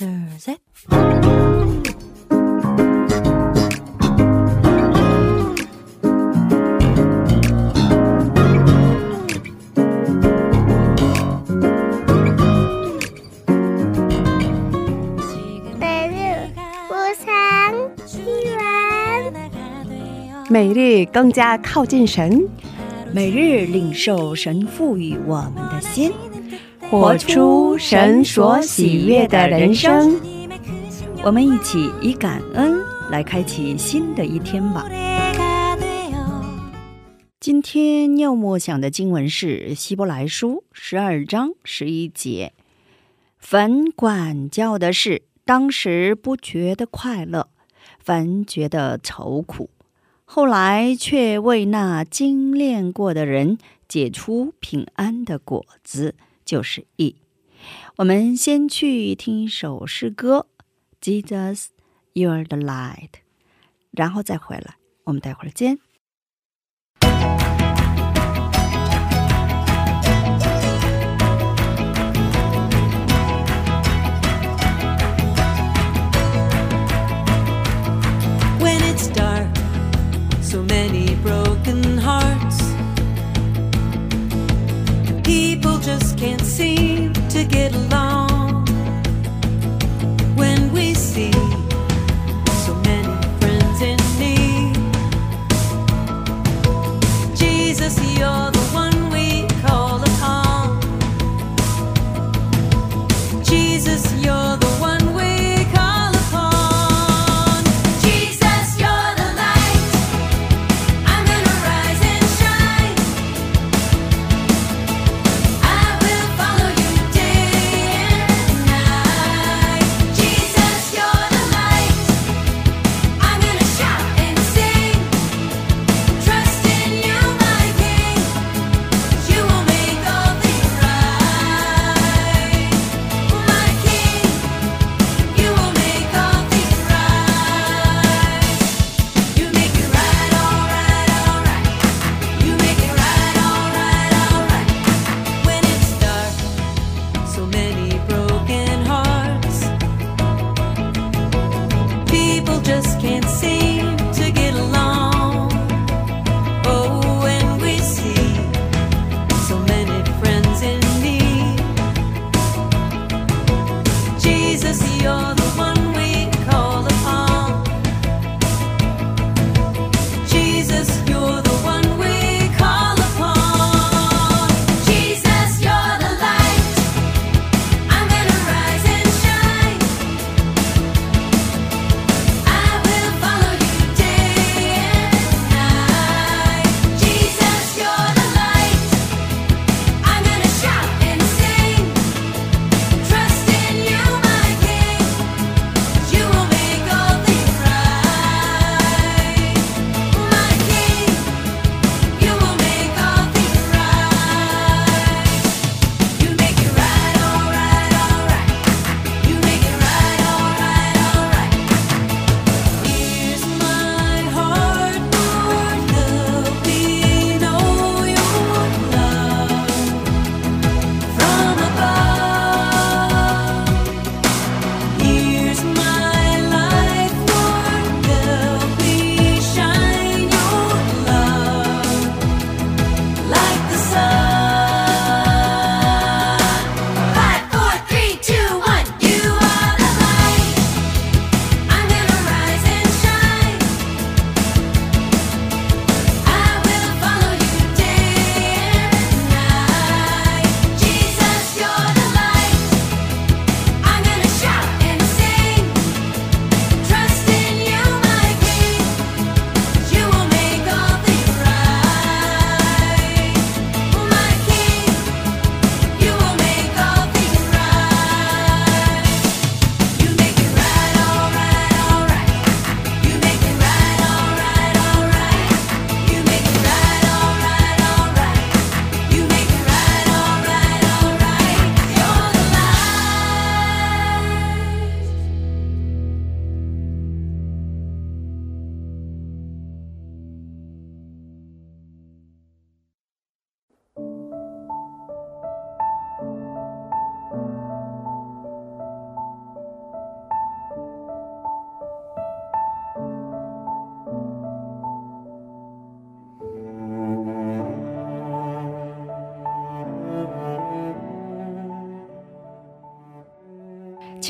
there is it 每日，我曾希望每日更加靠近神，每日领受神赋予我们的心。活出神所喜悦的人生。我们一起以感恩来开启新的一天吧。今天要默想的经文是《希伯来书》十二章十一节：“凡管教的事，当时不觉得快乐，反觉得愁苦；后来却为那精炼过的人结出平安的果子，就是义。”我们先去听一首诗歌，Jesus, You're the Light，然后再回来。我们待会儿见。Can't seem to get along.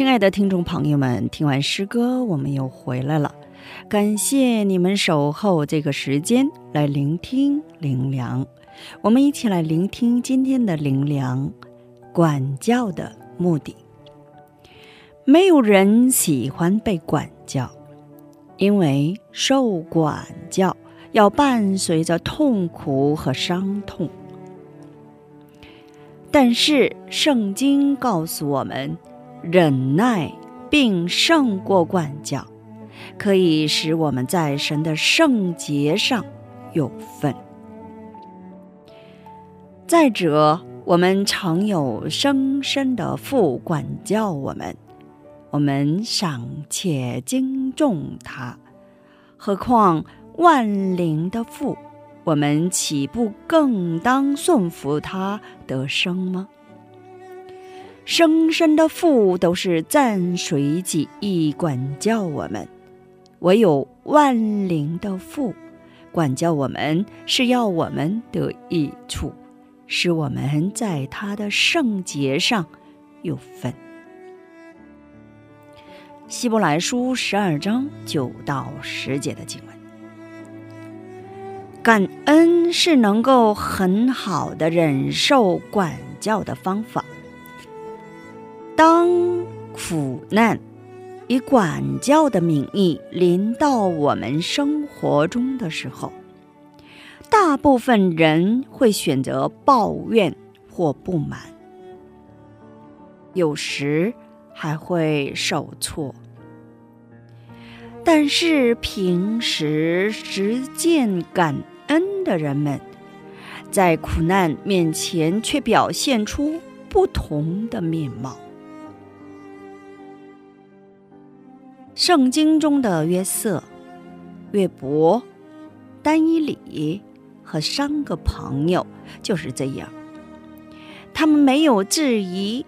亲爱的听众朋友们，听完诗歌，我们又回来了。感谢你们守候这个时间来聆听灵粮。我们一起来聆听今天的灵粮，管教的目的。没有人喜欢被管教，因为受管教要伴随着痛苦和伤痛。但是圣经告诉我们，忍耐并胜过管教，可以使我们在神的圣洁上有份。再者，我们常有生身的父管教我们，我们尚且敬重他，何况万灵的父？我们岂不更当顺服他得生吗？生身的父都是暂随己意管教我们，唯有万灵的父管教我们，是要我们得益处，使我们在他的圣洁上有份。希伯来书十二章九到十节的经文。感恩是能够很好的忍受管教的方法。苦难以管教的名义临到我们生活中的时候，大部分人会选择抱怨或不满，有时还会受挫。但是平时实践感恩的人们，在苦难面前却表现出不同的面貌。圣经中的约瑟、约伯、丹伊里和三个朋友就是这样，他们没有质疑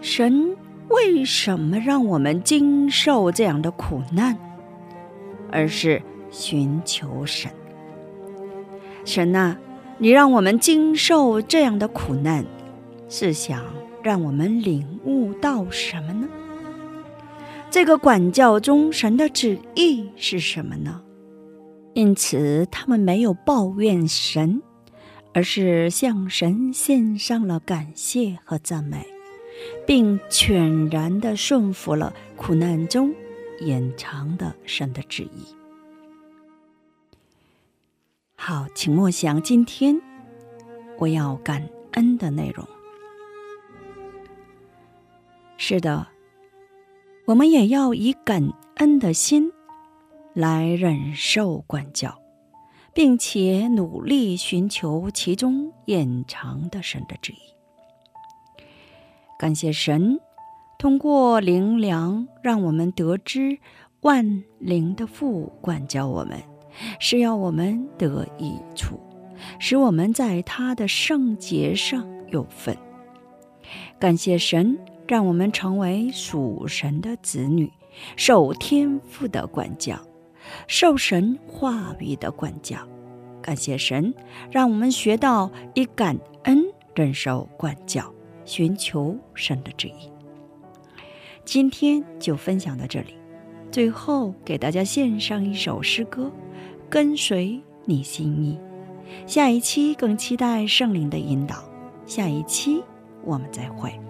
神。为什么让我们经受这样的苦难？而是寻求神。神呐，你让我们经受这样的苦难，是想让我们领悟到什么呢？这个管教中，神的旨意是什么呢？因此，他们没有抱怨神，而是向神献上了感谢和赞美。并全然的顺服了苦难中隐藏的神的旨意。好，请默想今天我要感恩的内容。是的，我们也要以感恩的心来忍受管教，并且努力寻求其中隐藏的神的旨意。感谢神，通过灵粮，让我们得知万灵的父管教我们，是要我们得益处，使我们在他的圣洁上有份。感谢神，让我们成为属神的子女，受天父的管教，受神话语的管教。感谢神，让我们学到以感恩忍受管教。寻求神的旨意。今天就分享到这里，最后给大家献上一首诗歌，《跟随你心意》。下一期更期待圣灵的引导。下一期我们再会。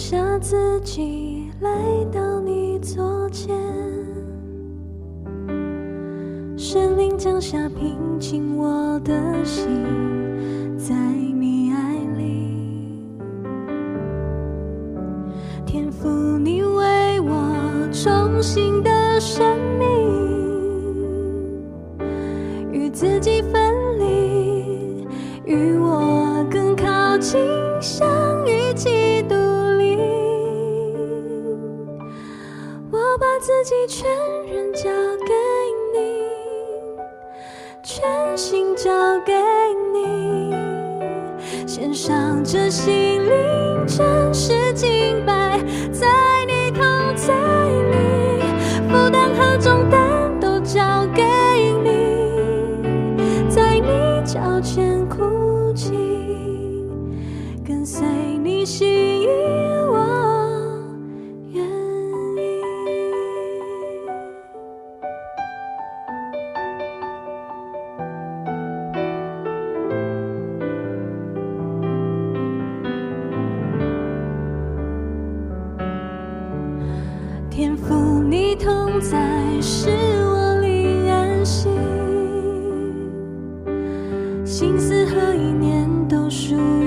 下自己，来到你左前，神灵降下平静我的心，在你爱里，天赋你为我重新自己全人交给你，全心交给你，献上这心灵真实敬拜，在你口，在你，负担和重担都交给你，在你脚前哭泣，跟随。心思和意念都输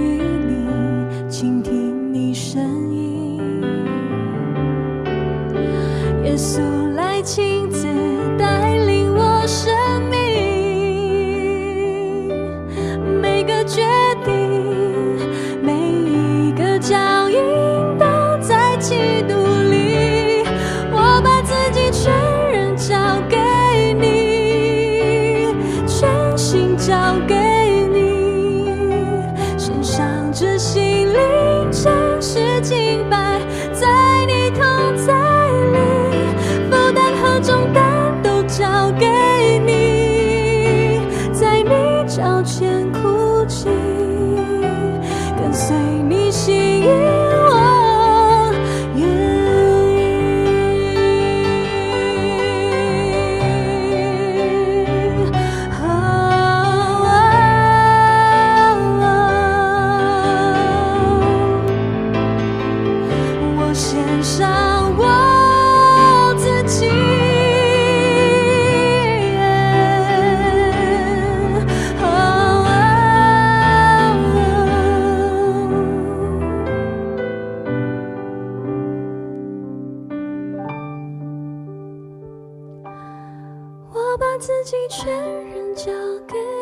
自己全然交给